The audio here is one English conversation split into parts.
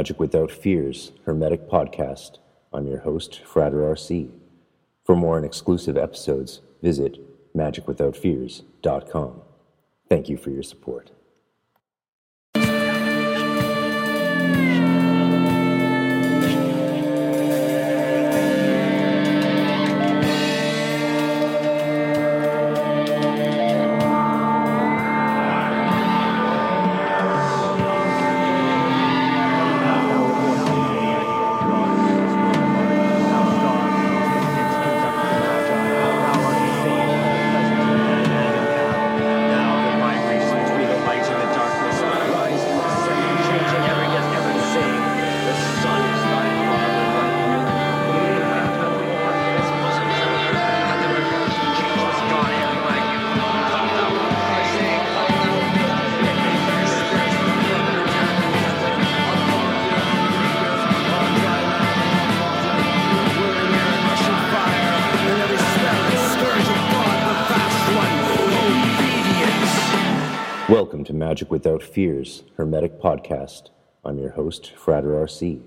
Magic Without Fears Hermetic Podcast. I'm your host, Frater RC. For more and exclusive episodes, visit magicwithoutfears.com. Thank you for your support. Magic Without Fears Hermetic Podcast. I'm your host, Frater RC.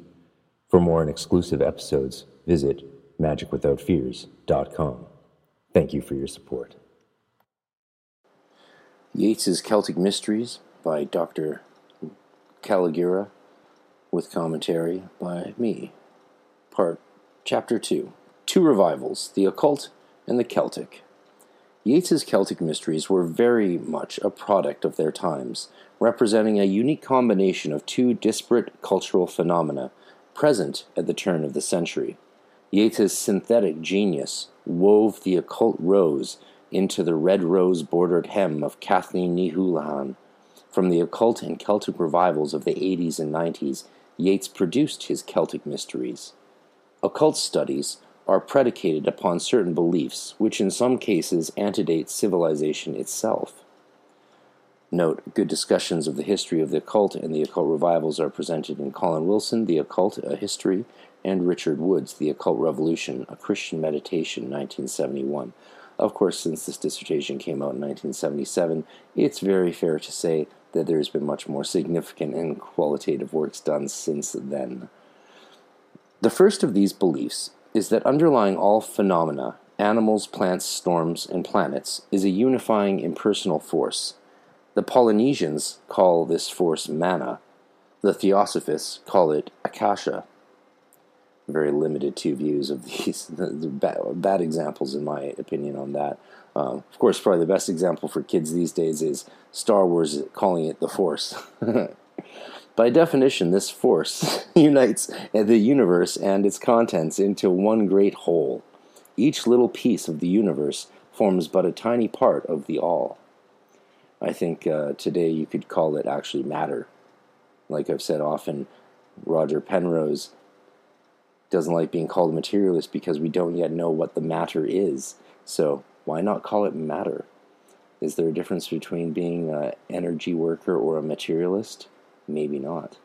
For more and exclusive episodes, visit magicwithoutfears.com. Thank you for your support. Yeats's Celtic Mysteries by Dr. Kalogera, with commentary by me. Part Chapter 2 Two Revivals The Occult and the Celtic. Yeats's Celtic mysteries were very much a product of their times, representing a unique combination of two disparate cultural phenomena present at the turn of the century. Yeats's synthetic genius wove the occult rose into the red rose bordered hem of Kathleen Ni Houlihan. From the occult and Celtic revivals of the 80s and 90s, Yeats produced his Celtic mysteries. Occult studies are predicated upon certain beliefs, which in some cases antedate civilization itself. Note, good discussions of the history of the occult and the occult revivals are presented in Colin Wilson, The Occult, A History, and Richard Woods, The Occult Revolution, A Christian Meditation, 1971. Of course, since this dissertation came out in 1977, it's very fair to say that there's been much more significant and qualitative works done since then. The first of these beliefs is that underlying all phenomena, animals, plants, storms, and planets, is a unifying impersonal force. The Polynesians call this force mana. The Theosophists call it Akasha. Very limited two views of these, the, the bad, bad, examples, in my opinion, on that. Um, of course, probably the best example for kids these days is Star Wars calling it the Force. By definition, this force unites the universe and its contents into one great whole. Each little piece of the universe forms but a tiny part of the all. I think uh, today you could call it actually matter. Like I've said often, Roger Penrose doesn't like being called a materialist because we don't yet know what the matter is. So why not call it matter? Is there a difference between being an energy worker or a materialist? Maybe not.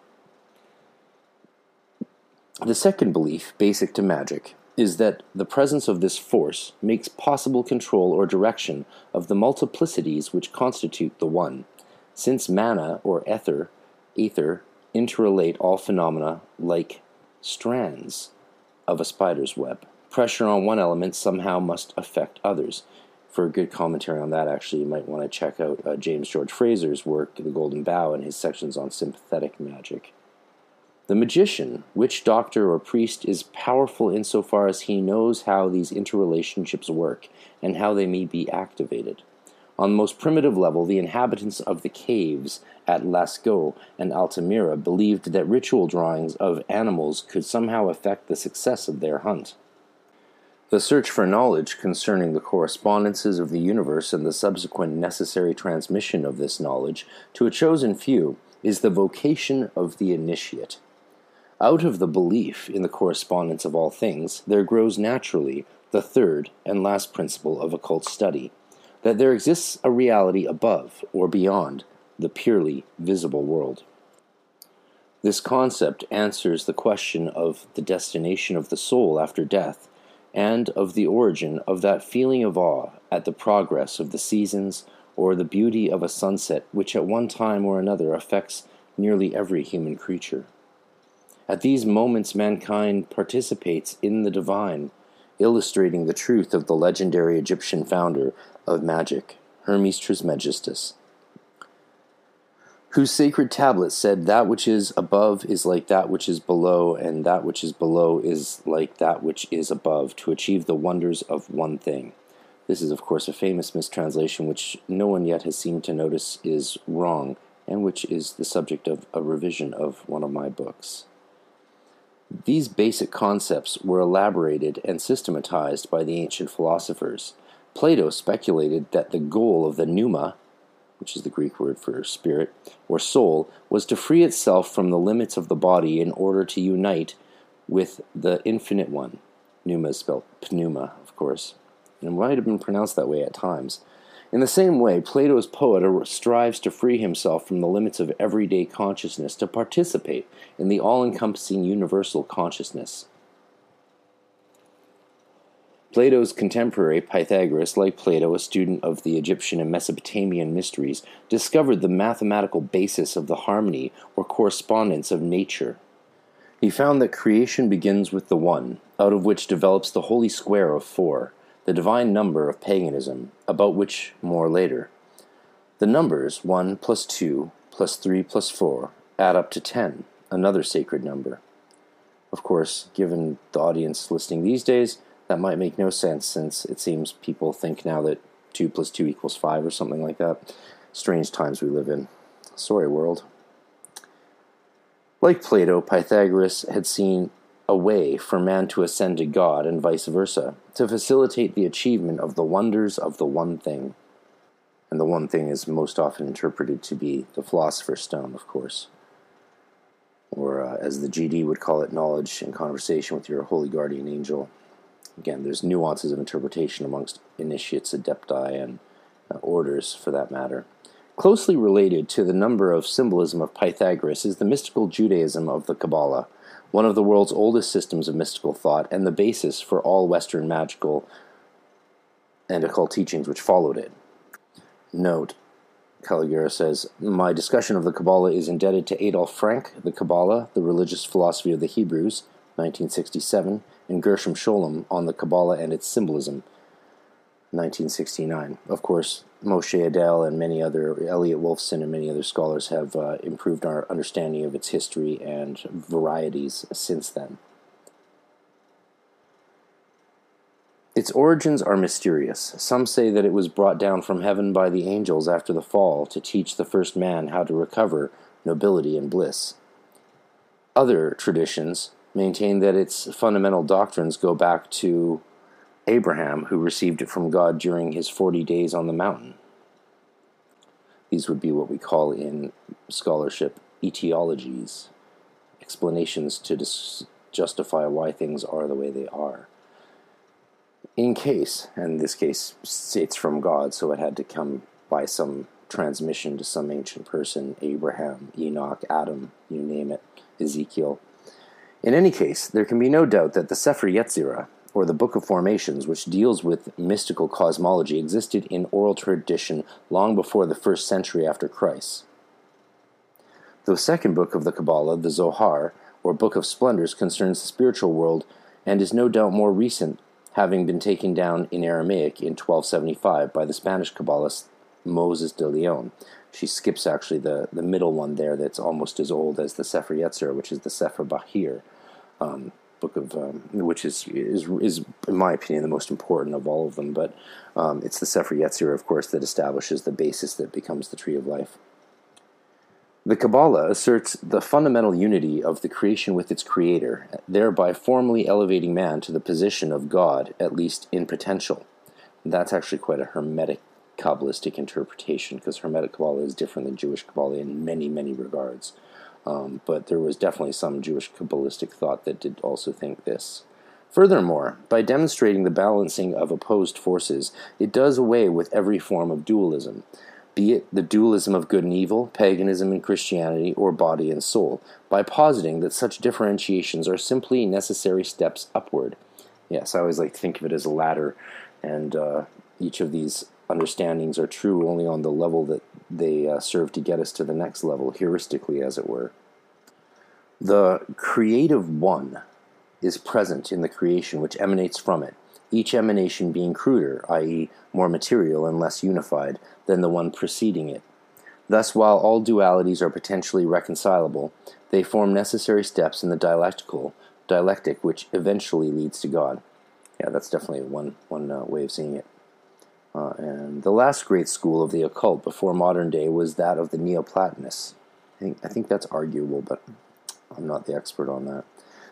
The second belief, basic to magic, is that the presence of this force makes possible control or direction of the multiplicities which constitute the one, since mana or ether, ether interrelate all phenomena like strands of a spider's web. Pressure on one element somehow must affect others, for a good commentary on that, actually, you might want to check out uh, James George Frazer's work, The Golden Bough, and his sections on sympathetic magic. The magician, witch doctor, or priest is powerful insofar as he knows how these interrelationships work and how they may be activated. On the most primitive level, the inhabitants of the caves at Lascaux and Altamira believed that ritual drawings of animals could somehow affect the success of their hunt. The search for knowledge concerning the correspondences of the universe and the subsequent necessary transmission of this knowledge to a chosen few is the vocation of the initiate. Out of the belief in the correspondence of all things, there grows naturally the third and last principle of occult study that there exists a reality above or beyond the purely visible world. This concept answers the question of the destination of the soul after death and of the origin of that feeling of awe at the progress of the seasons or the beauty of a sunset which at one time or another affects nearly every human creature. At these moments, mankind participates in the divine, illustrating the truth of the legendary Egyptian founder of magic, Hermes Trismegistus, whose sacred tablet said, That which is above is like that which is below, and that which is below is like that which is above, to achieve the wonders of one thing. This is, of course, a famous mistranslation which no one yet has seemed to notice is wrong, and which is the subject of a revision of one of my books. These basic concepts were elaborated and systematized by the ancient philosophers. Plato speculated that the goal of the pneuma, which is the Greek word for spirit or soul, was to free itself from the limits of the body in order to unite with the infinite one. Pneuma is spelled pneuma, of course, and might have been pronounced that way at times. In the same way, Plato's poet strives to free himself from the limits of everyday consciousness to participate in the all encompassing universal consciousness. Plato's contemporary, Pythagoras, like Plato, a student of the Egyptian and Mesopotamian mysteries, discovered the mathematical basis of the harmony or correspondence of nature. He found that creation begins with the one, out of which develops the holy square of four, the divine number of paganism, about which more later. The numbers 1 plus 2 plus 3 plus 4 add up to 10, another sacred number. Of course, given the audience listening these days, that might make no sense since it seems people think now that 2 plus 2 equals 5 or something like that. Strange times we live in. Sorry, world. Like Plato, Pythagoras had seen a way for man to ascend to God and vice versa, to facilitate the achievement of the wonders of the one thing. And the one thing is most often interpreted to be the Philosopher's Stone, of course. Or, uh, as the GD would call it, knowledge in conversation with your holy guardian angel. Again, there's nuances of interpretation amongst initiates, adepti, and uh, orders for that matter. Closely related to the number of symbolism of Pythagoras is the mystical Judaism of the Kabbalah, one of the world's oldest systems of mystical thought and the basis for all Western magical and occult teachings which followed it. Note, Kalogera says, My discussion of the Kabbalah is indebted to Adolphe Franck, The Kabbalah, The Religious Philosophy of the Hebrews, 1967, and Gershom Scholem on the Kabbalah and its symbolism, 1969. Of course, Moshe Idel and many other, Elliot Wolfson and many other scholars have uh, improved our understanding of its history and varieties since then. Its origins are mysterious. Some say that it was brought down from heaven by the angels after the fall to teach the first man how to recover nobility and bliss. Other traditions maintain that its fundamental doctrines go back to Abraham, who received it from God during his 40 days on the mountain. These would be what we call in scholarship etiologies, explanations to dis- justify why things are the way they are. In case, and this case, it's from God, so it had to come by some transmission to some ancient person Abraham, Enoch, Adam, you name it, Ezekiel. In any case, there can be no doubt that the Sefer Yetzirah, or the Book of Formations, which deals with mystical cosmology, existed in oral tradition long before the first century after Christ. The second book of the Kabbalah, the Zohar, or Book of Splendors, concerns the spiritual world and is no doubt more recent, having been taken down in Aramaic in 1275 by the Spanish Kabbalist Moses de Leon. She skips actually the, the middle one there that's almost as old as the Sefer Yetzirah, which is the Sefer Bahir. Um, book of um, which is, is is in my opinion the most important of all of them. But um, it's the Sefer Yetzirah, of course, that establishes the basis that becomes the tree of life. The Kabbalah asserts the fundamental unity of the creation with its creator, thereby formally elevating man to the position of God, at least in potential. That's actually quite a hermetic Kabbalistic interpretation, because Hermetic Kabbalah is different than Jewish Kabbalah in many, many regards. Um, but there was definitely some Jewish Kabbalistic thought that did also think this. Furthermore, by demonstrating the balancing of opposed forces, it does away with every form of dualism, be it the dualism of good and evil, paganism and Christianity, or body and soul, by positing that such differentiations are simply necessary steps upward. Yes, I always like to think of it as a ladder, and uh, each of these understandings are true only on the level that they uh, serve to get us to the next level, heuristically, as it were. The creative one is present in the creation which emanates from it, each emanation being cruder, i.e., more material and less unified, than the one preceding it. Thus, while all dualities are potentially reconcilable, they form necessary steps in the dialectical dialectic which eventually leads to God. Yeah, that's definitely one one uh, way of seeing it. Uh, and the last great school of the occult before modern day was that of the Neoplatonists. I think I think that's arguable, but I'm not the expert on that.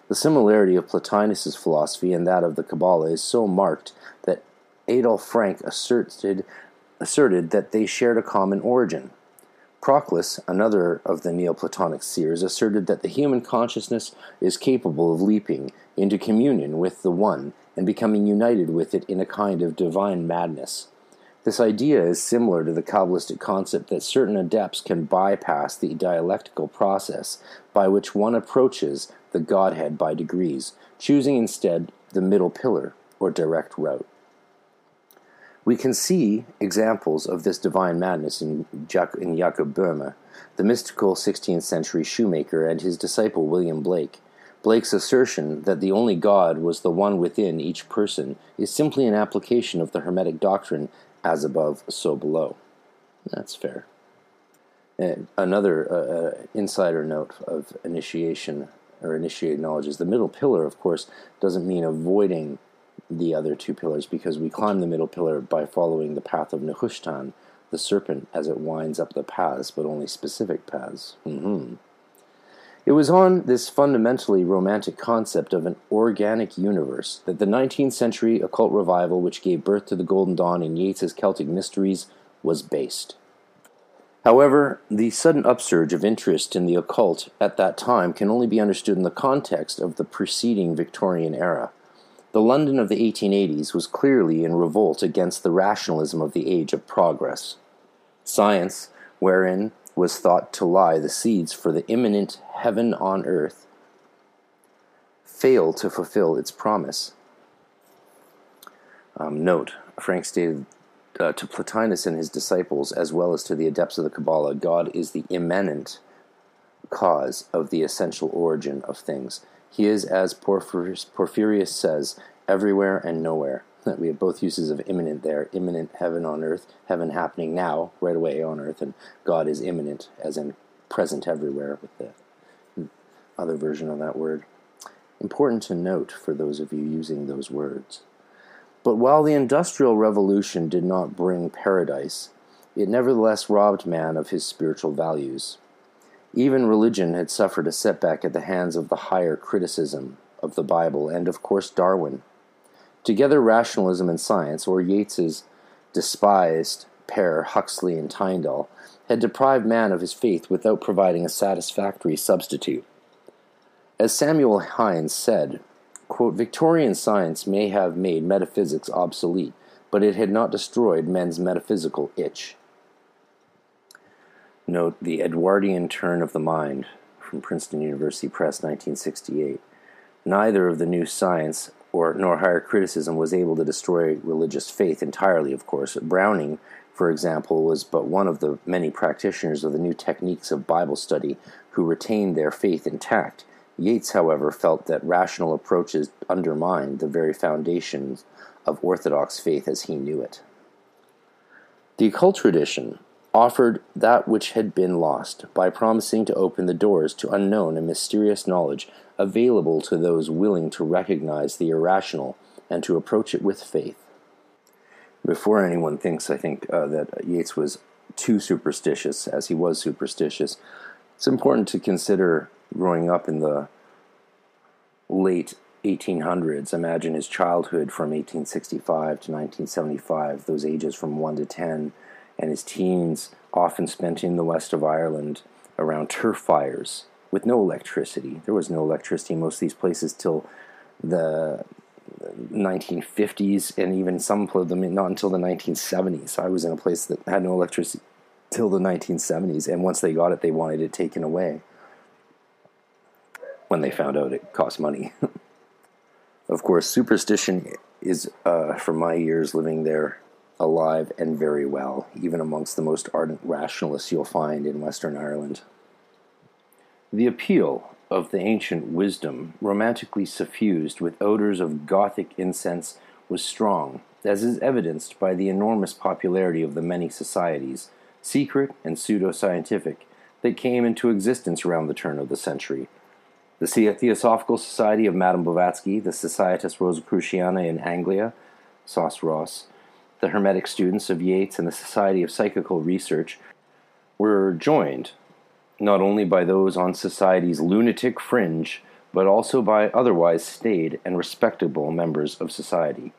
The similarity of Plotinus's philosophy and that of the Kabbalah is so marked that Adolphe Franck asserted, asserted that they shared a common origin. Proclus, another of the Neoplatonic seers, asserted that the human consciousness is capable of leaping into communion with the One and becoming united with it in a kind of divine madness. This idea is similar to the Kabbalistic concept that certain adepts can bypass the dialectical process by which one approaches the Godhead by degrees, choosing instead the middle pillar or direct route. We can see examples of this divine madness in, in Jakob Böhme, the mystical 16th century shoemaker, and his disciple William Blake. Blake's assertion that the only God was the one within each person is simply an application of the Hermetic doctrine as above, so below. That's fair. And another uh, uh, insider note of initiation or initiated knowledge is the middle pillar, of course, doesn't mean avoiding the other two pillars because we climb the middle pillar by following the path of Nehushtan, the serpent, as it winds up the paths, but only specific paths. Mm-hmm. It was on this fundamentally romantic concept of an organic universe that the 19th century occult revival, which gave birth to the Golden Dawn and Yeats's Celtic Mysteries, was based. However, the sudden upsurge of interest in the occult at that time can only be understood in the context of the preceding Victorian era. The London of the 1880s was clearly in revolt against the rationalism of the age of progress. Science, wherein was thought to lie the seeds for the imminent heaven on earth, fail to fulfill its promise. Um, note, Franck stated uh, to Plotinus and his disciples, as well as to the adepts of the Kabbalah, God is the immanent cause of the essential origin of things. He is, as Porphyrius, Porphyrius says, everywhere and nowhere. We have both uses of imminent there imminent heaven on earth, heaven happening now, right away on earth, and God is imminent, as in present everywhere, with the other version of that word. Important to note for those of you using those words. But while the Industrial Revolution did not bring paradise, it nevertheless robbed man of his spiritual values. Even religion had suffered a setback at the hands of the higher criticism of the Bible and, of course, Darwin. Together, rationalism and science, or Yeats's despised pair, Huxley and Tyndall, had deprived man of his faith without providing a satisfactory substitute. As Samuel Hynes said, quote, Victorian science may have made metaphysics obsolete, but it had not destroyed men's metaphysical itch. Note the Edwardian turn of the mind from Princeton University Press, 1968. Neither of the new science or nor higher criticism was able to destroy religious faith entirely, of course. Browning, for example, was but one of the many practitioners of the new techniques of Bible study who retained their faith intact. Yeats, however, felt that rational approaches undermined the very foundations of Orthodox faith as he knew it. The occult tradition offered that which had been lost by promising to open the doors to unknown and mysterious knowledge available to those willing to recognize the irrational and to approach it with faith. Before anyone thinks, I think, uh, that Yeats was too superstitious, as he was superstitious, it's important to consider growing up in the late 1800s. Imagine his childhood from 1865 to 1975, those ages from 1 to 10 and his teens often spent in the west of Ireland around turf fires with no electricity. There was no electricity in most of these places till the 1950s, and even some of them not until the 1970s. I was in a place that had no electricity till the 1970s, and once they got it, they wanted it taken away. When they found out it cost money. of course, superstition is, uh, from my years living there, alive and very well, even amongst the most ardent rationalists you'll find in Western Ireland. The appeal of the ancient wisdom, romantically suffused with odors of Gothic incense, was strong, as is evidenced by the enormous popularity of the many societies, secret and pseudo scientific, that came into existence around the turn of the century. The Theosophical Society of Madame Blavatsky, the Societas Rosicruciana in Anglia, Soc Ros, the Hermetic students of Yeats, and the Society of Psychical Research were joined not only by those on society's lunatic fringe, but also by otherwise staid and respectable members of society.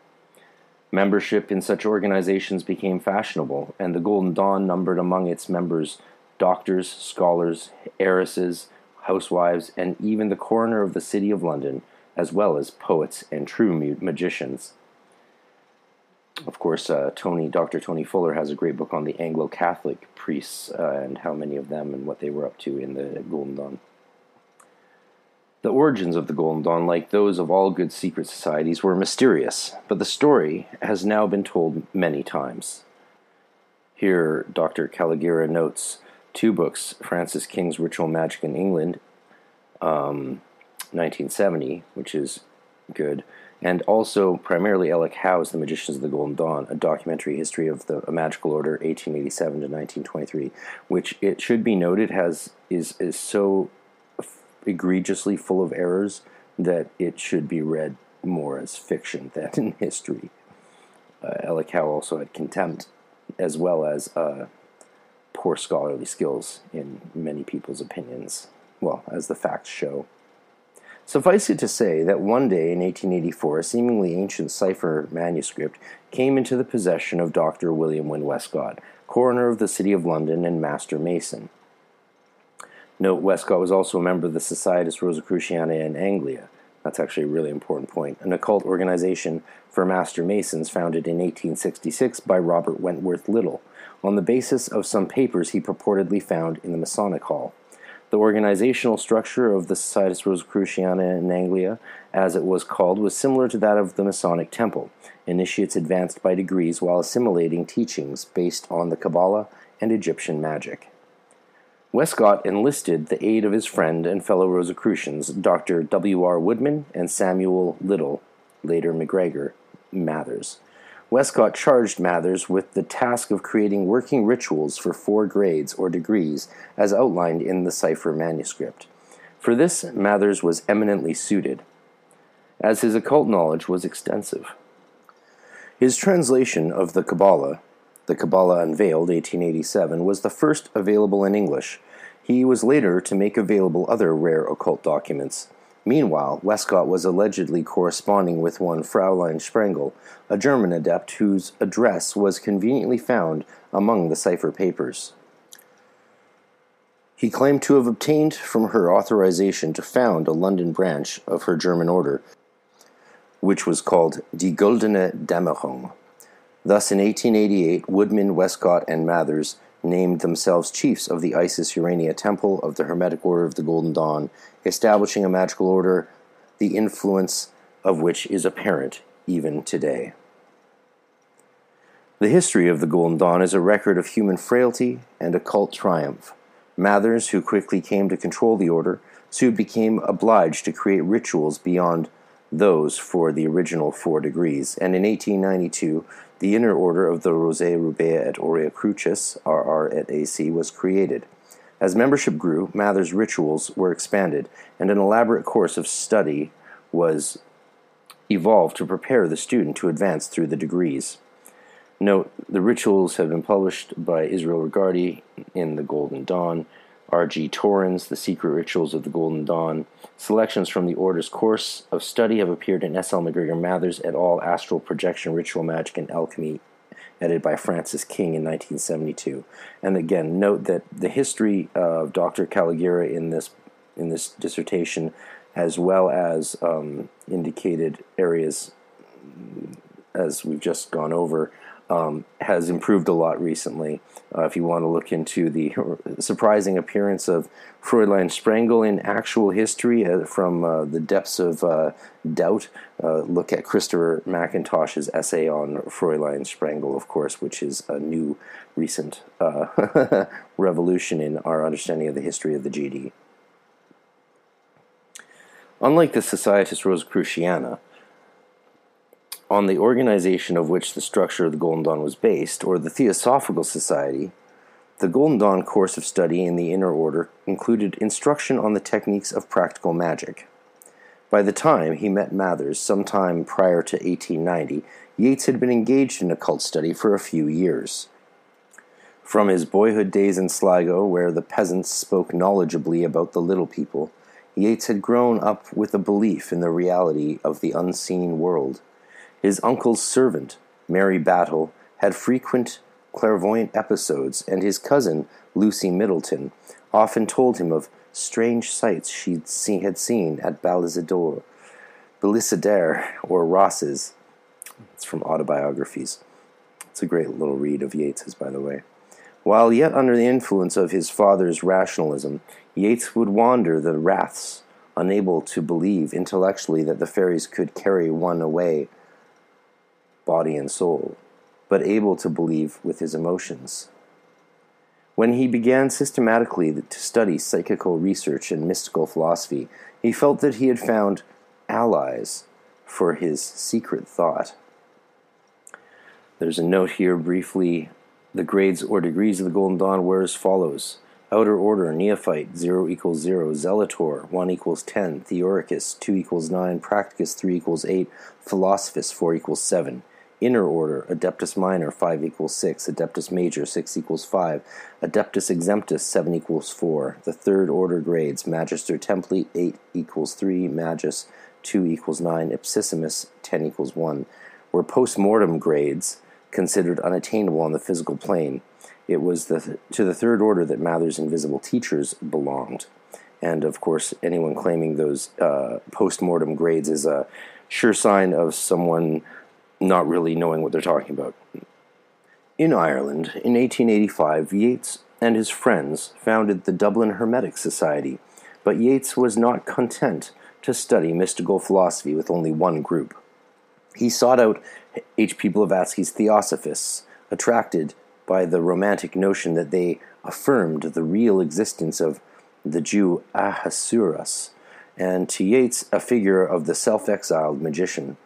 Membership in such organizations became fashionable, and the Golden Dawn numbered among its members doctors, scholars, heiresses, housewives, and even the coroner of the City of London, as well as poets and true magicians. Of course, uh, Tony, Dr. Tony Fuller has a great book on the Anglo Catholic priests uh, and how many of them and what they were up to in the Golden Dawn. The origins of the Golden Dawn, like those of all good secret societies, were mysterious, but the story has now been told many times. Here, Dr. Kalogera notes two books Francis King's Ritual Magic in England, um, 1970, which is good, and also primarily Ellic Howe's The Magicians of the Golden Dawn, a documentary history of the magical order 1887 to 1923, which it should be noted has is is so egregiously full of errors that it should be read more as fiction than in history. Uh, Alec Howe also had contempt as well as uh, poor scholarly skills in many people's opinions, well, as the facts show. Suffice it to say that one day in 1884, a seemingly ancient cipher manuscript came into the possession of Dr. William Wynn Westcott, coroner of the City of London and Master Mason. Note Westcott was also a member of the Societas Rosicruciana in Anglia. That's actually a really important point. An occult organization for Master Masons founded in 1866 by Robert Wentworth Little on the basis of some papers he purportedly found in the Masonic Hall. The organizational structure of the Societas Rosicruciana in Anglia, as it was called, was similar to that of the Masonic Temple. Initiates advanced by degrees while assimilating teachings based on the Kabbalah and Egyptian magic. Westcott enlisted the aid of his friend and fellow Rosicrucians, Dr. W. R. Woodman and Samuel Liddell, later MacGregor Mathers. Westcott charged Mathers with the task of creating working rituals for four grades or degrees as outlined in the cipher manuscript. For this, Mathers was eminently suited, as his occult knowledge was extensive. His translation of the Kabbalah, The Kabbalah Unveiled, 1887, was the first available in English. He was later to make available other rare occult documents. Meanwhile, Westcott was allegedly corresponding with one Fraulein Sprengel, a German adept whose address was conveniently found among the cipher papers. He claimed to have obtained from her authorization to found a London branch of her German order, which was called Die Goldene Dämmerung. Thus, in 1888, Woodman, Westcott, and Mathers named themselves chiefs of the Isis Urania Temple of the Hermetic Order of the Golden Dawn, establishing a magical order, the influence of which is apparent even today. The history of the Golden Dawn is a record of human frailty and occult triumph. Mathers, who quickly came to control the order, soon became obliged to create rituals beyond those for the original four degrees, and in 1892 the inner order of the Rosae Rubeae et Aureae Crucis, RR et AC, was created. As membership grew, Mather's rituals were expanded, and an elaborate course of study was evolved to prepare the student to advance through the degrees. Note, the rituals have been published by Israel Regardie in The Golden Dawn, R.G. Torrens, The Secret Rituals of the Golden Dawn. Selections from the Order's course of study have appeared in S.L. McGregor Mathers et al. Astral Projection, Ritual Magic, and Alchemy, edited by Francis King in 1972. And again, note that the history of Dr. Kalogera in this in this dissertation, as well as um, indicated areas as we've just gone over, um, has improved a lot recently. Uh, if you want to look into the surprising appearance of Fräulein Sprengel in actual history uh, from uh, the depths of uh, doubt, uh, look at Christopher McIntosh's essay on Fräulein Sprengel, of course, which is a new recent uh, revolution in our understanding of the history of the GD. Unlike the Societas Rosicruciana, on the organization of which the structure of the Golden Dawn was based, or the Theosophical Society, the Golden Dawn course of study in the Inner Order included instruction on the techniques of practical magic. By the time he met Mathers, sometime prior to 1890, Yeats had been engaged in occult study for a few years. From his boyhood days in Sligo, where the peasants spoke knowledgeably about the little people, Yeats had grown up with a belief in the reality of the unseen world. His uncle's servant, Mary Battle, had frequent clairvoyant episodes, and his cousin, Lucy Middleton, often told him of strange sights she had seen at Balizador, Belisader, or Rosses. It's from autobiographies. It's a great little read of Yeats's, by the way. While yet under the influence of his father's rationalism, Yeats would wander the raths, unable to believe intellectually that the fairies could carry one away, body and soul, but able to believe with his emotions. When he began systematically to study psychical research and mystical philosophy, he felt that he had found allies for his secret thought. There's a note here briefly the grades or degrees of the Golden Dawn were as follows Outer Order, Neophyte, 0 equals 0, Zelator, 1 equals 10, Theoricus, 2 equals 9, Practicus, 3 equals 8, Philosophus, 4 equals 7. Inner Order, Adeptus Minor, 5 equals 6, Adeptus Major, 6 equals 5, Adeptus Exemptus, 7 equals 4. The Third Order grades, Magister Templi, 8 equals 3, Magus, 2 equals 9, Ipsissimus, 10 equals 1, were post mortem grades considered unattainable on the physical plane. It was the, to the third order that Mather's invisible teachers belonged. And of course, anyone claiming those uh, post mortem grades is a sure sign of someone not really knowing what they're talking about. In Ireland, in 1885, Yeats and his friends founded the Dublin Hermetic Society, but Yeats was not content to study mystical philosophy with only one group. He sought out H.P. Blavatsky's Theosophists, attracted by the romantic notion that they affirmed the real existence of the Jew Ahasuerus, and to Yeats a figure of the self exiled magician.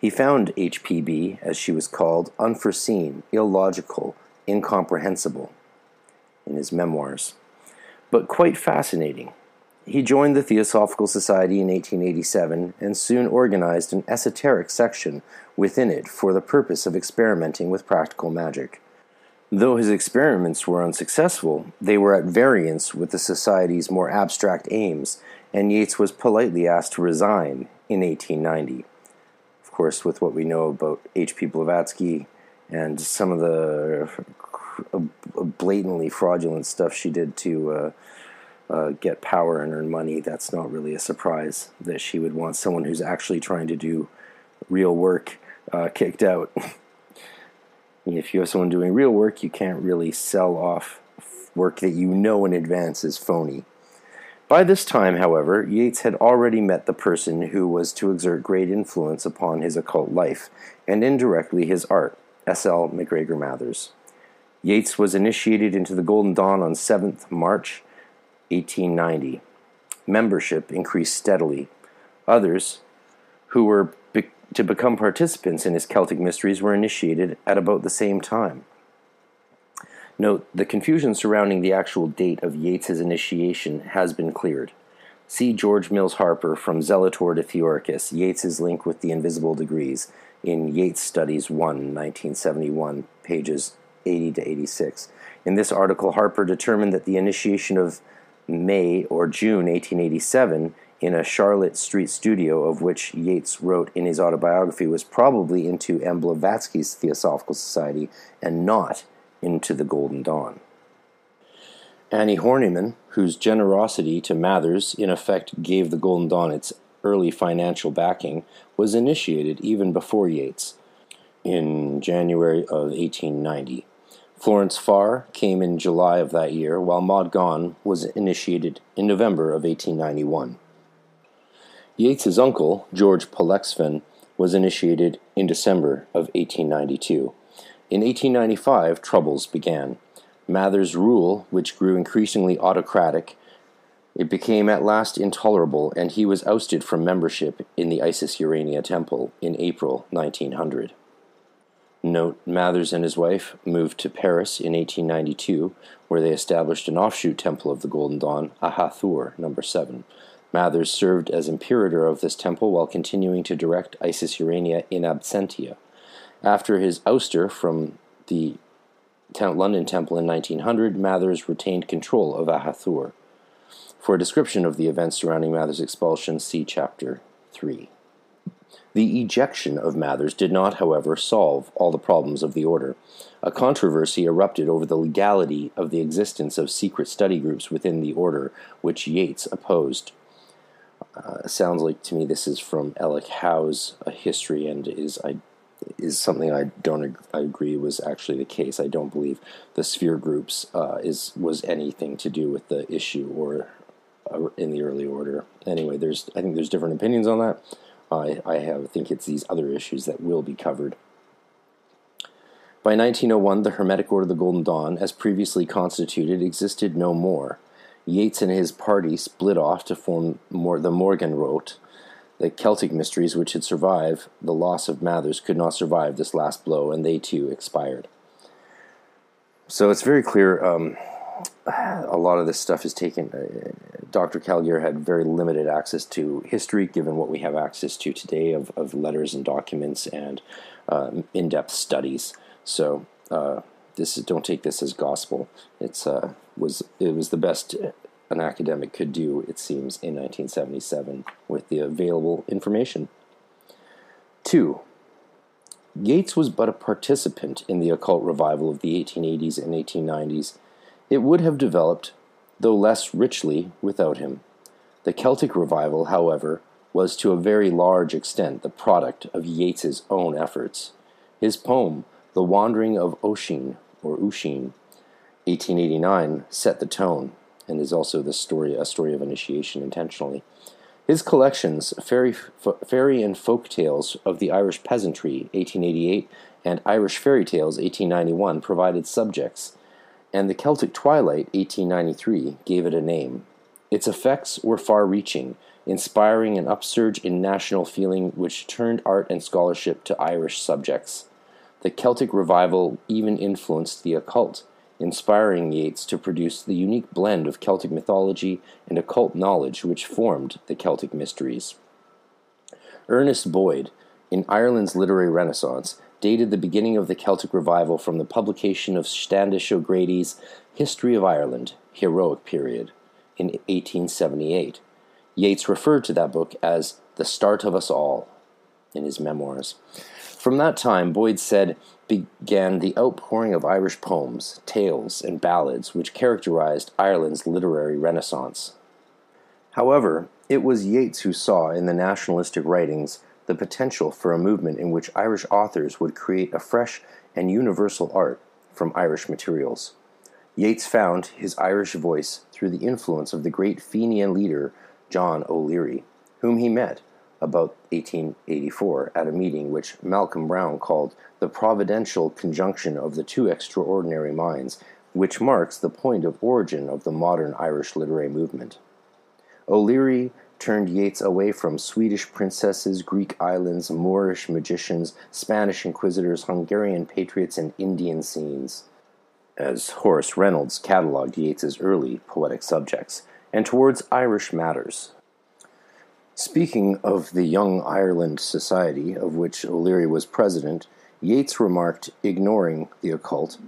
He found HPB, as she was called, unforeseen, illogical, incomprehensible in his memoirs, but quite fascinating. He joined the Theosophical Society in 1887 and soon organized an esoteric section within it for the purpose of experimenting with practical magic. Though his experiments were unsuccessful, they were at variance with the Society's more abstract aims, and Yeats was politely asked to resign in 1890. Course, with what we know about H.P. Blavatsky and some of the blatantly fraudulent stuff she did to uh, uh, get power and earn money, that's not really a surprise that she would want someone who's actually trying to do real work uh, kicked out. if you have someone doing real work, you can't really sell off work that you know in advance is phony. By this time, however, Yeats had already met the person who was to exert great influence upon his occult life, and indirectly his art, S.L. MacGregor Mathers. Yeats was initiated into the Golden Dawn on 7th March 1890. Membership increased steadily. Others, who were be- to become participants in his Celtic mysteries, were initiated at about the same time. Note, the confusion surrounding the actual date of Yeats's initiation has been cleared. See George Mills Harper from Zelator to Theoricus, Yeats's link with the invisible degrees in Yeats Studies 1, 1971, pages 80 to 86. In this article, Harper determined that the initiation of May or June 1887 in a Charlotte Street studio, of which Yeats wrote in his autobiography, was probably into M. Blavatsky's Theosophical Society and not into the Golden Dawn. Annie Horniman, whose generosity to Mathers in effect gave the Golden Dawn its early financial backing, was initiated even before Yeats in January of 1890. Florence Farr came in July of that year, while Maud Gonne was initiated in November of 1891. Yeats's uncle, George Pollexfen, was initiated in December of 1892. In 1895, troubles began. Mather's rule, which grew increasingly autocratic, It became at last intolerable, and he was ousted from membership in the Isis Urania Temple in April 1900. Note Mathers and his wife moved to Paris in 1892, where they established an offshoot temple of the Golden Dawn, Ahathoor, number 7. Mathers served as imperator of this temple while continuing to direct Isis Urania in absentia. After his ouster from the London Temple in 1900, Mathers retained control of Ahathoor. For a description of the events surrounding Mathers' expulsion, see Chapter 3. The ejection of Mathers did not, however, solve all the problems of the order. A controversy erupted over the legality of the existence of secret study groups within the order, which Yeats opposed. Uh, sounds like to me this is from Ellic Howe's A History and is I is something I don't I agree was actually the case. I don't believe the sphere groups uh, is was anything to do with the issue or uh, in the early order. Anyway, there's I think there's different opinions on that. I I have think it's these other issues that will be covered. By 1901, the Hermetic Order of the Golden Dawn, as previously constituted, existed no more. Yeats and his party split off to form more, the Morgenrot. The Celtic mysteries, which had survived the loss of Mathers, could not survive this last blow, and they too expired. So it's very clear um, a lot of this stuff is taken. Uh, Dr. Callagher had very limited access to history, given what we have access to today of, of letters and documents and um, in depth studies. So, uh, this is, don't take this as gospel. It's uh, was it was the best an academic could do, it seems, in 1977 with the available information. Two, Yeats was but a participant in the occult revival of the 1880s and 1890s. It would have developed, though less richly, without him. The Celtic revival, however, was to a very large extent the product of Yeats's own efforts. His poem, The Wandering of Oisin, or Usheen, 1889, set the tone, and is also the story a story of initiation intentionally. His collections, Fairy, Fairy and Folk Tales of the Irish Peasantry, 1888, and Irish Fairy Tales, 1891, provided subjects, and The Celtic Twilight, 1893, gave it a name. Its effects were far reaching, inspiring an upsurge in national feeling which turned art and scholarship to Irish subjects. The Celtic revival even influenced the occult, inspiring Yeats to produce the unique blend of Celtic mythology and occult knowledge which formed the Celtic Mysteries. Ernest Boyd, in Ireland's Literary Renaissance, dated the beginning of the Celtic revival from the publication of Standish O'Grady's History of Ireland, Heroic Period, in 1878. Yeats referred to that book as the start of us all in his memoirs. From that time, Boyd said, began the outpouring of Irish poems, tales, and ballads which characterized Ireland's literary renaissance. However, it was Yeats who saw in the nationalistic writings the potential for a movement in which Irish authors would create a fresh and universal art from Irish materials. Yeats found his Irish voice through the influence of the great Fenian leader John O'Leary, whom he met about 1884 at a meeting which Malcolm Brown called the providential conjunction of the two extraordinary minds, which marks the point of origin of the modern Irish literary movement. O'Leary turned Yeats away from Swedish princesses, Greek islands, Moorish magicians, Spanish inquisitors, Hungarian patriots, and Indian scenes, as Horace Reynolds catalogued Yeats's early poetic subjects, and towards Irish matters, Speaking of the Young Ireland Society, of which O'Leary was president, Yeats remarked, ignoring the occult,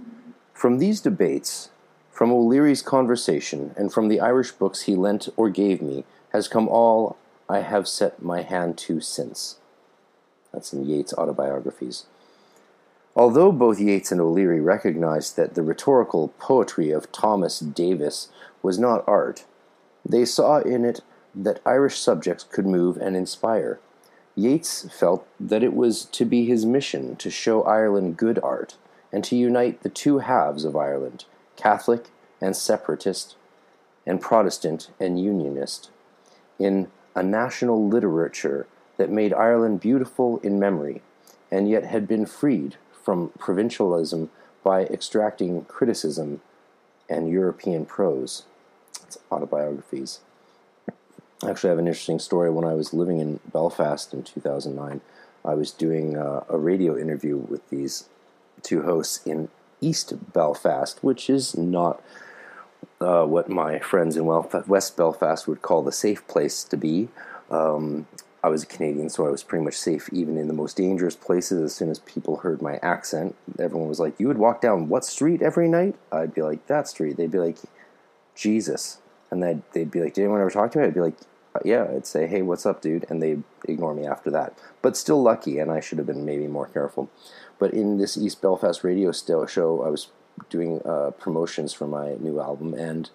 From these debates, from O'Leary's conversation, and from the Irish books he lent or gave me, has come all I have set my hand to since. That's in Yeats' autobiographies. Although both Yeats and O'Leary recognized that the rhetorical poetry of Thomas Davis was not art, they saw in it that Irish subjects could move and inspire. Yeats felt that it was to be his mission to show Ireland good art and to unite the two halves of Ireland, Catholic and separatist, and Protestant and unionist, in a national literature that made Ireland beautiful in memory and yet had been freed from provincialism by extracting criticism and European prose. It's autobiographies. Actually, I have an interesting story. When I was living in Belfast in 2009, I was doing uh, a radio interview with these two hosts in East Belfast, which is not uh, what my friends in West Belfast would call the safe place to be. Um, I was a Canadian, so I was pretty much safe even in the most dangerous places. As soon as people heard my accent, everyone was like, You would walk down what street every night? I'd be like, That street. They'd be like, Jesus. And they'd, they'd be like, Did anyone ever talk to me? I'd be like, Yeah. I'd say, Hey, what's up, dude? And they'd ignore me after that. But still lucky, and I should have been maybe more careful. But in this East Belfast radio show, I was doing uh, promotions for my new album and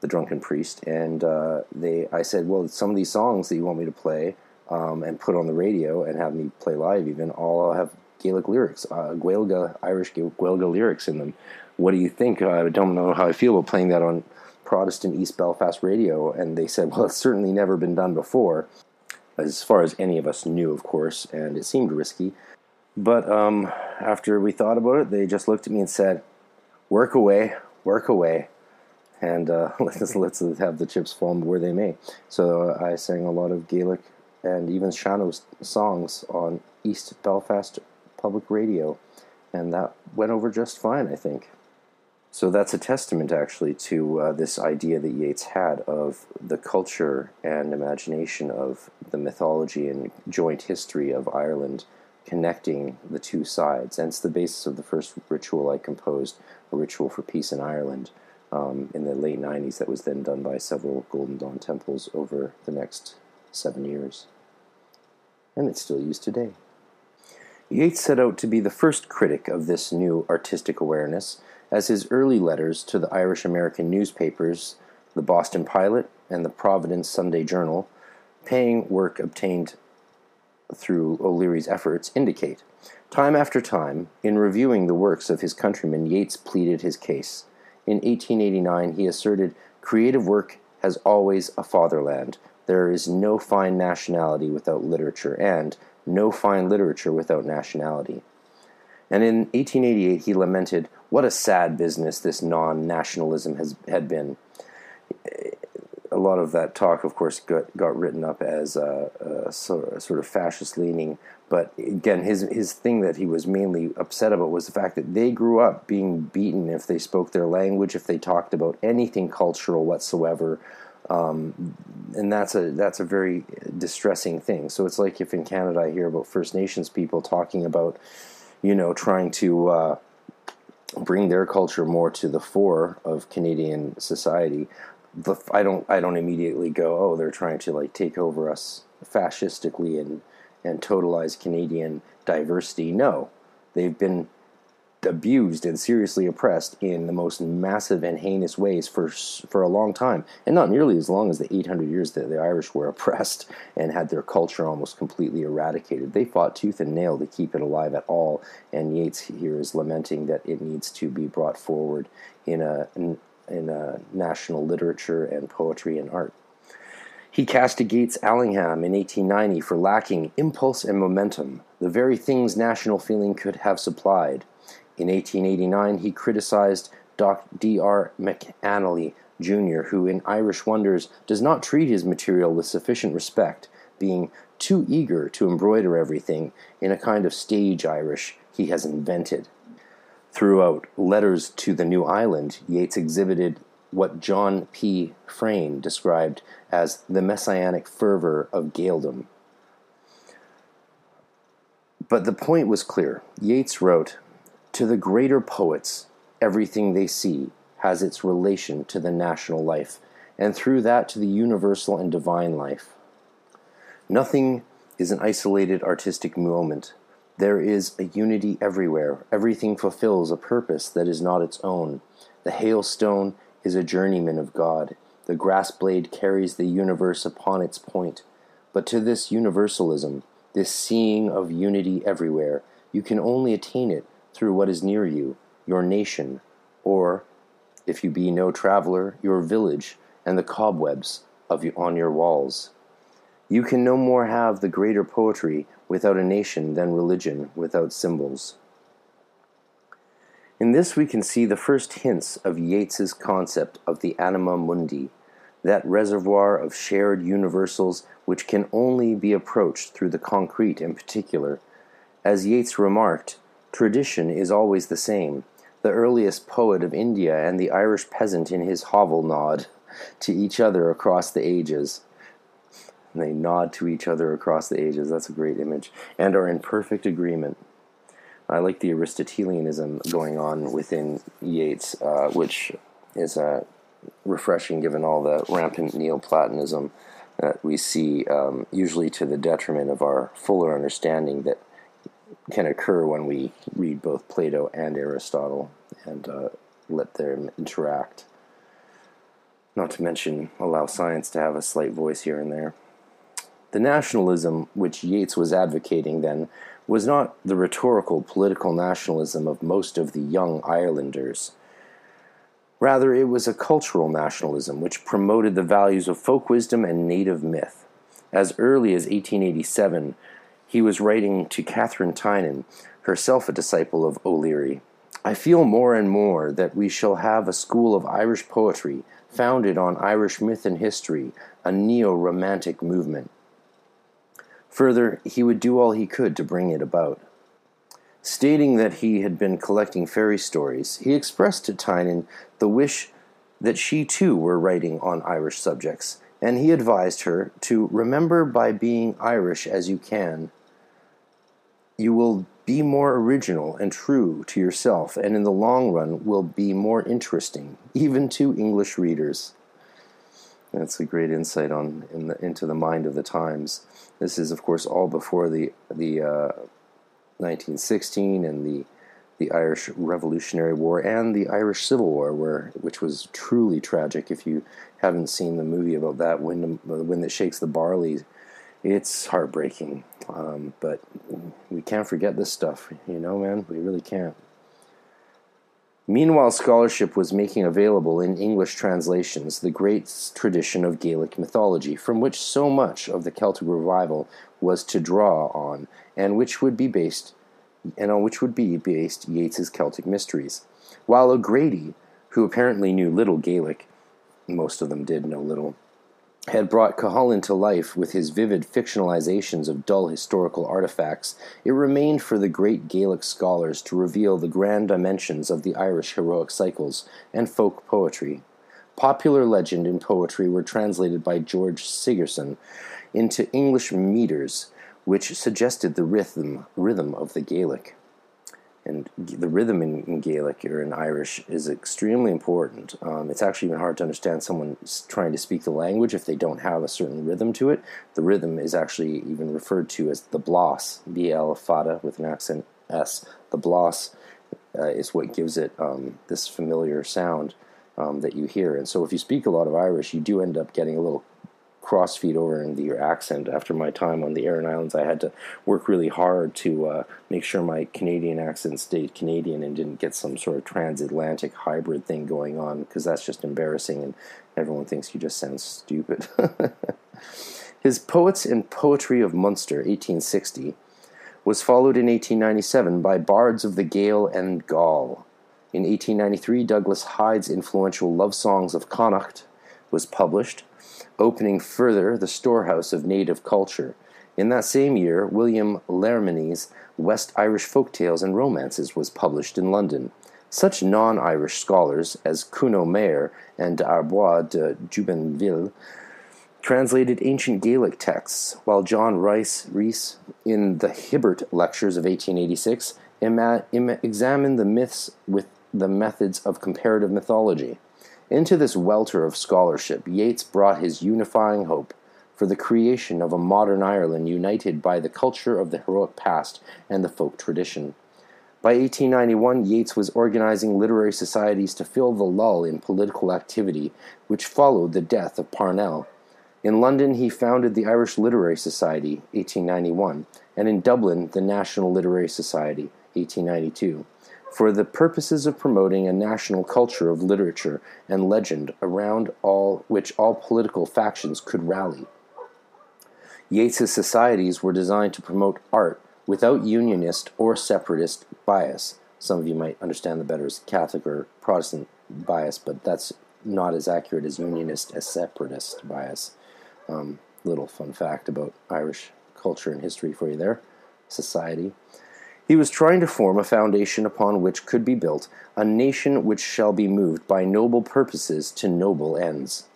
the Drunken Priest, and uh, they I said, well, some of these songs that you want me to play um, and put on the radio and have me play live, even all have Gaelic lyrics, uh, Gaeilge Irish Gaeilge lyrics in them. What do you think? I don't know how I feel about playing that on Protestant East Belfast radio, and they said, well, it's certainly never been done before, as far as any of us knew, of course, and it seemed risky. But um, after we thought about it, they just looked at me and said, "Work away, work away." and uh, let's let's have the chips fall where they may. So uh, I sang a lot of Gaelic and even Sean-nós songs on East Belfast Public Radio, and that went over just fine, I think. So that's a testament, actually, to uh, this idea that Yeats had of the culture and imagination of the mythology and joint history of Ireland connecting the two sides. And it's the basis of the first ritual I composed, a ritual for peace in Ireland, um, in the late 90s, that was then done by several Golden Dawn temples over the next seven years. And it's still used today. Yeats set out to be the first critic of this new artistic awareness, as his early letters to the Irish American newspapers, the Boston Pilot and the Providence Sunday Journal, paying work obtained through O'Leary's efforts, indicate. Time after time, in reviewing the works of his countrymen, Yeats pleaded his case. In 1889, he asserted, Creative work has always a fatherland. There is no fine nationality without literature, and no fine literature without nationality. And in 1888, he lamented, What a sad business this non nationalism has had been a lot of that talk, of course, got, got written up as a, a, sort, of fascist leaning. But again, his his thing that he was mainly upset about was the fact that they grew up being beaten if they spoke their language, if they talked about anything cultural whatsoever, um, and that's a that's a very distressing thing. So it's like if in Canada I hear about First Nations people talking about, you know, trying to uh, bring their culture more to the fore of Canadian society the I don't I don't immediately go oh they're trying to like take over us fascistically and and totalize Canadian diversity. No, they've been abused and seriously oppressed in the most massive and heinous ways for for a long time, and not nearly as long as the 800 years that the Irish were oppressed and had their culture almost completely eradicated. They fought tooth and nail to keep it alive at all, and Yeats here is lamenting that it needs to be brought forward in a in uh, national literature and poetry and art. He castigates Allingham in 1890 for lacking impulse and momentum, the very things national feeling could have supplied. In 1889, he criticized Doc D.R. McAnally Jr., who in Irish Wonders does not treat his material with sufficient respect, being too eager to embroider everything in a kind of stage Irish he has invented. Throughout Letters to the New Island, Yeats exhibited what John P. Frayne described as the messianic fervor of Gaeldom. But the point was clear. Yeats wrote, To the greater poets, everything they see has its relation to the national life, and through that to the universal and divine life. Nothing is an isolated artistic moment, there is a unity everywhere. Everything fulfills a purpose that is not its own. The hailstone is a journeyman of God. The grass blade carries the universe upon its point. But to this universalism, this seeing of unity everywhere, you can only attain it through what is near you, your nation, or, if you be no traveler, your village and the cobwebs of you on your walls. You can no more have the greater poetry without a nation than religion without symbols. In this we can see the first hints of Yeats's concept of the anima mundi, that reservoir of shared universals which can only be approached through the concrete in particular. As Yeats remarked, tradition is always the same. The earliest poet of India and the Irish peasant in his hovel nod to each other across the ages. And they nod to each other across the ages. That's a great image. And are in perfect agreement. I like the Aristotelianism going on within Yeats, uh, which is uh, refreshing given all the rampant Neoplatonism that we see, um, usually to the detriment of our fuller understanding that can occur when we read both Plato and Aristotle and uh, let them interact. Not to mention allow science to have a slight voice here and there. The nationalism which Yeats was advocating then was not the rhetorical political nationalism of most of the young Irelanders. Rather, it was a cultural nationalism which promoted the values of folk wisdom and native myth. As early as 1887, he was writing to Katharine Tynan, herself a disciple of O'Leary. I feel more and more that we shall have a school of Irish poetry founded on Irish myth and history, a neo romantic movement. Further, he would do all he could to bring it about. Stating that he had been collecting fairy stories, he expressed to Tynan the wish that she too were writing on Irish subjects, and he advised her to remember by being Irish as you can, you will be more original and true to yourself, and in the long run will be more interesting, even to English readers. That's a great insight on in the, into the mind of the times. This is, of course, all before the the uh, 1916 and the the Irish Revolutionary War and the Irish Civil War, where which was truly tragic. If you haven't seen the movie about that, wind, the wind that shakes the barley, it's heartbreaking. Um, but we can't forget this stuff, you know, man. We really can't. Meanwhile, scholarship was making available in English translations the great tradition of Gaelic mythology, from which so much of the Celtic revival was to draw on, and which would be based and on which would be based Yeats's Celtic Mysteries. While O'Grady, who apparently knew little Gaelic, most of them did know little, had brought Cuchulainn to life with his vivid fictionalizations of dull historical artifacts, it remained for the great Gaelic scholars to reveal the grand dimensions of the Irish heroic cycles and folk poetry. Popular legend and poetry were translated by George Sigerson into English meters, which suggested the rhythm, rhythm of the Gaelic and the rhythm in, in, Gaelic or in Irish is extremely important. Um, it's actually even hard to understand someone trying to speak the language if they don't have a certain rhythm to it. The rhythm is actually even referred to as the blas, B L fada with an accent S. The blas uh, is what gives it um, this familiar sound um, that you hear. And so if you speak a lot of Irish, you do end up getting a little crossfeed over into your accent. After my time on the Aran Islands, I had to work really hard to uh, make sure my Canadian accent stayed Canadian and didn't get some sort of transatlantic hybrid thing going on because that's just embarrassing and everyone thinks you just sound stupid. His Poets and Poetry of Munster, 1860, was followed in 1897 by Bards of the Gael and Gaul. In 1893, Douglas Hyde's influential Love Songs of Connacht was published, opening further the storehouse of native culture. In that same year, William Larminie's West Irish Folk Tales and Romances was published in London. Such non Irish scholars as Kuno Meyer and Arbois de Jubainville translated ancient Gaelic texts, while John Rice Rhys, in the Hibbert Lectures of 1886, ima- examined the myths with the methods of comparative mythology. Into this welter of scholarship, Yeats brought his unifying hope for the creation of a modern Ireland united by the culture of the heroic past and the folk tradition. By 1891, Yeats was organizing literary societies to fill the lull in political activity which followed the death of Parnell. In London, he founded the Irish Literary Society, 1891, and in Dublin, the National Literary Society, 1892 for the purposes of promoting a national culture of literature and legend around all which all political factions could rally. Yeats's societies were designed to promote art without unionist or separatist bias. Some of you might understand the better as Catholic or Protestant bias, but that's not as accurate as unionist as separatist bias. Um, little fun fact about Irish culture and history for you there, society. He was trying to form a foundation upon which could be built a nation which shall be moved by noble purposes to noble ends.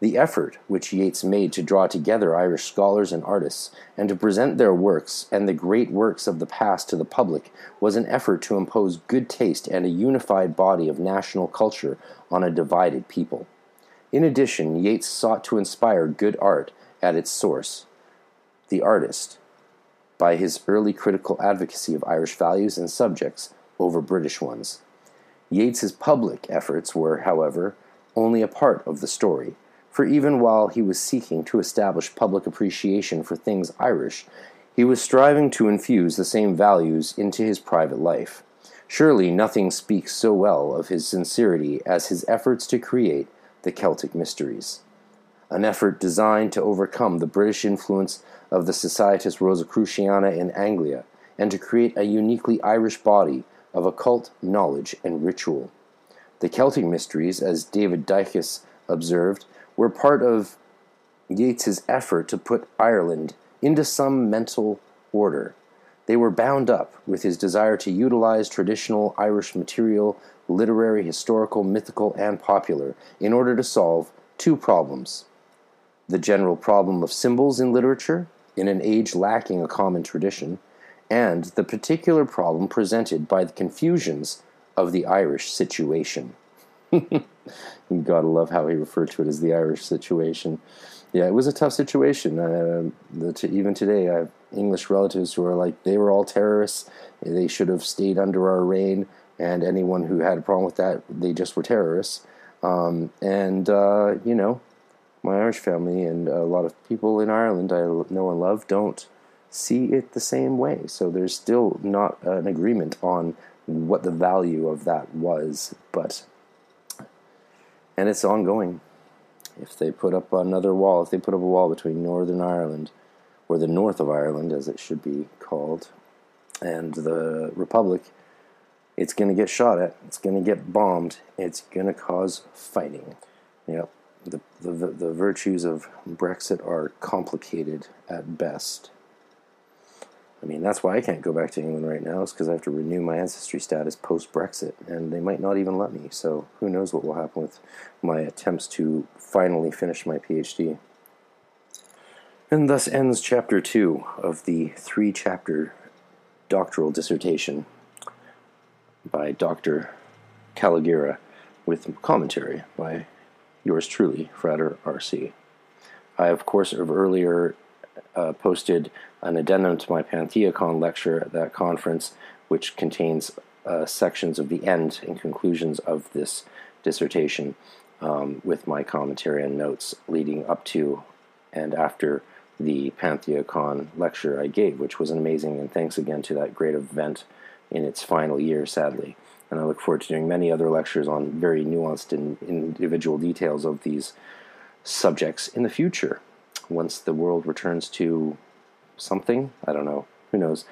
The effort which Yeats made to draw together Irish scholars and artists, and to present their works and the great works of the past to the public, was an effort to impose good taste and a unified body of national culture on a divided people. In addition, Yeats sought to inspire good art at its source, the artist, by his early critical advocacy of Irish values and subjects over British ones. Yeats's public efforts were, however, only a part of the story for even while he was seeking to establish public appreciation for things Irish, he was striving to infuse the same values into his private life. Surely nothing speaks so well of his sincerity as his efforts to create the Celtic Mysteries, an effort designed to overcome the British influence of the Societas Rosicruciana in Anglia and to create a uniquely Irish body of occult knowledge and ritual. The Celtic Mysteries, as David Deuchars observed, were part of Yeats's effort to put Ireland into some mental order. They were bound up with his desire to utilize traditional Irish material, literary, historical, mythical, and popular, in order to solve two problems the general problem of symbols in literature, in an age lacking a common tradition, and the particular problem presented by the confusions of the Irish situation. you gotta love how he referred to it as the Irish situation. Yeah, it was a tough situation. Uh, the, even today, I have English relatives who are like, they were all terrorists. They should have stayed under our reign. And anyone who had a problem with that, they just were terrorists. Um, and, uh, you know, my Irish family and a lot of people in Ireland I know and love don't see it the same way. So there's still not an agreement on what the value of that was. But and it's ongoing. If they put up another wall, if they put up a wall between Northern Ireland, or the north of Ireland, as it should be called, and the Republic, it's going to get shot at. It's going to get bombed. It's going to cause fighting. Yep. The, the, the virtues of Brexit are complicated at best. I mean, that's why I can't go back to England right now, is because I have to renew my ancestry status post Brexit, and they might not even let me. So who knows what will happen with my attempts to finally finish my PhD. And thus ends chapter two of the three chapter doctoral dissertation by Dr. Kalogera with commentary by yours truly, Frater R.C. I, of course, have earlier uh, posted an addendum to my Pantheacon lecture at that conference, which contains uh, sections of the end and conclusions of this dissertation um, with my commentary and notes leading up to and after the Pantheacon lecture I gave, which was amazing, and thanks again to that great event in its final year, sadly. And I look forward to doing many other lectures on very nuanced and individual details of these subjects in the future once the world returns to something. I don't know. Who knows?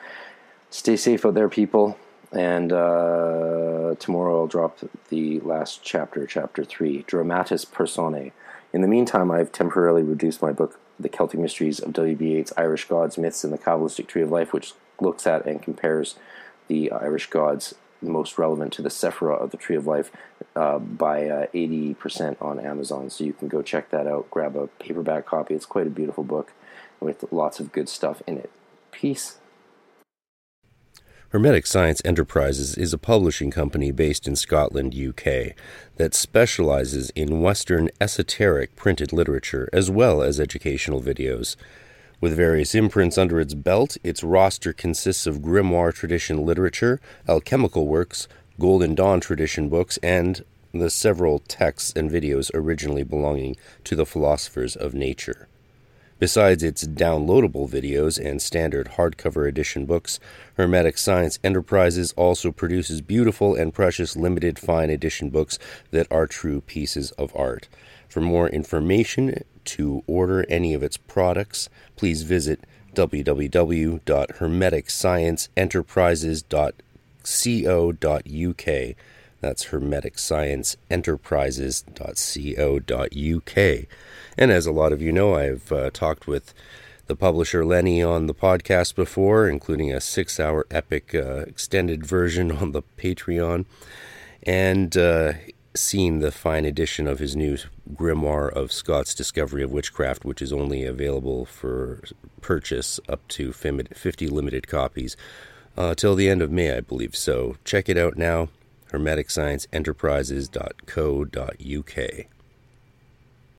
Stay safe out there, people. And uh, tomorrow I'll drop the last chapter, chapter three, Dramatis Personae. In the meantime, I've temporarily reduced my book, The Celtic Mysteries of W.B. Yeats' Irish Gods, Myths, and the Kabbalistic Tree of Life, which looks at and compares the Irish gods most relevant to the Sephira of the Tree of Life uh, by uh, 80% on Amazon. So you can go check that out, grab a paperback copy. It's quite a beautiful book with lots of good stuff in it. Peace. Hermetic Science Enterprises is a publishing company based in Scotland, UK, that specializes in Western esoteric printed literature as well as educational videos. With various imprints under its belt, its roster consists of grimoire tradition literature, alchemical works, Golden Dawn tradition books, and the several texts and videos originally belonging to the philosophers of nature. Besides its downloadable videos and standard hardcover edition books, Hermetic Science Enterprises also produces beautiful and precious limited fine edition books that are true pieces of art. For more information to order any of its products, please visit www.hermeticscienceenterprises.co.uk. That's hermeticscienceenterprises.co.uk. And as a lot of you know, I've uh, talked with the publisher Lenny on the podcast before, including a six hour epic uh, extended version on the Patreon, and uh, seen the fine edition of his new grimoire of Scot's Discovery of Witchcraft, which is only available for purchase up to 50 limited copies uh, till the end of May, I believe. So check it out now hermeticscienceenterprises.co.uk.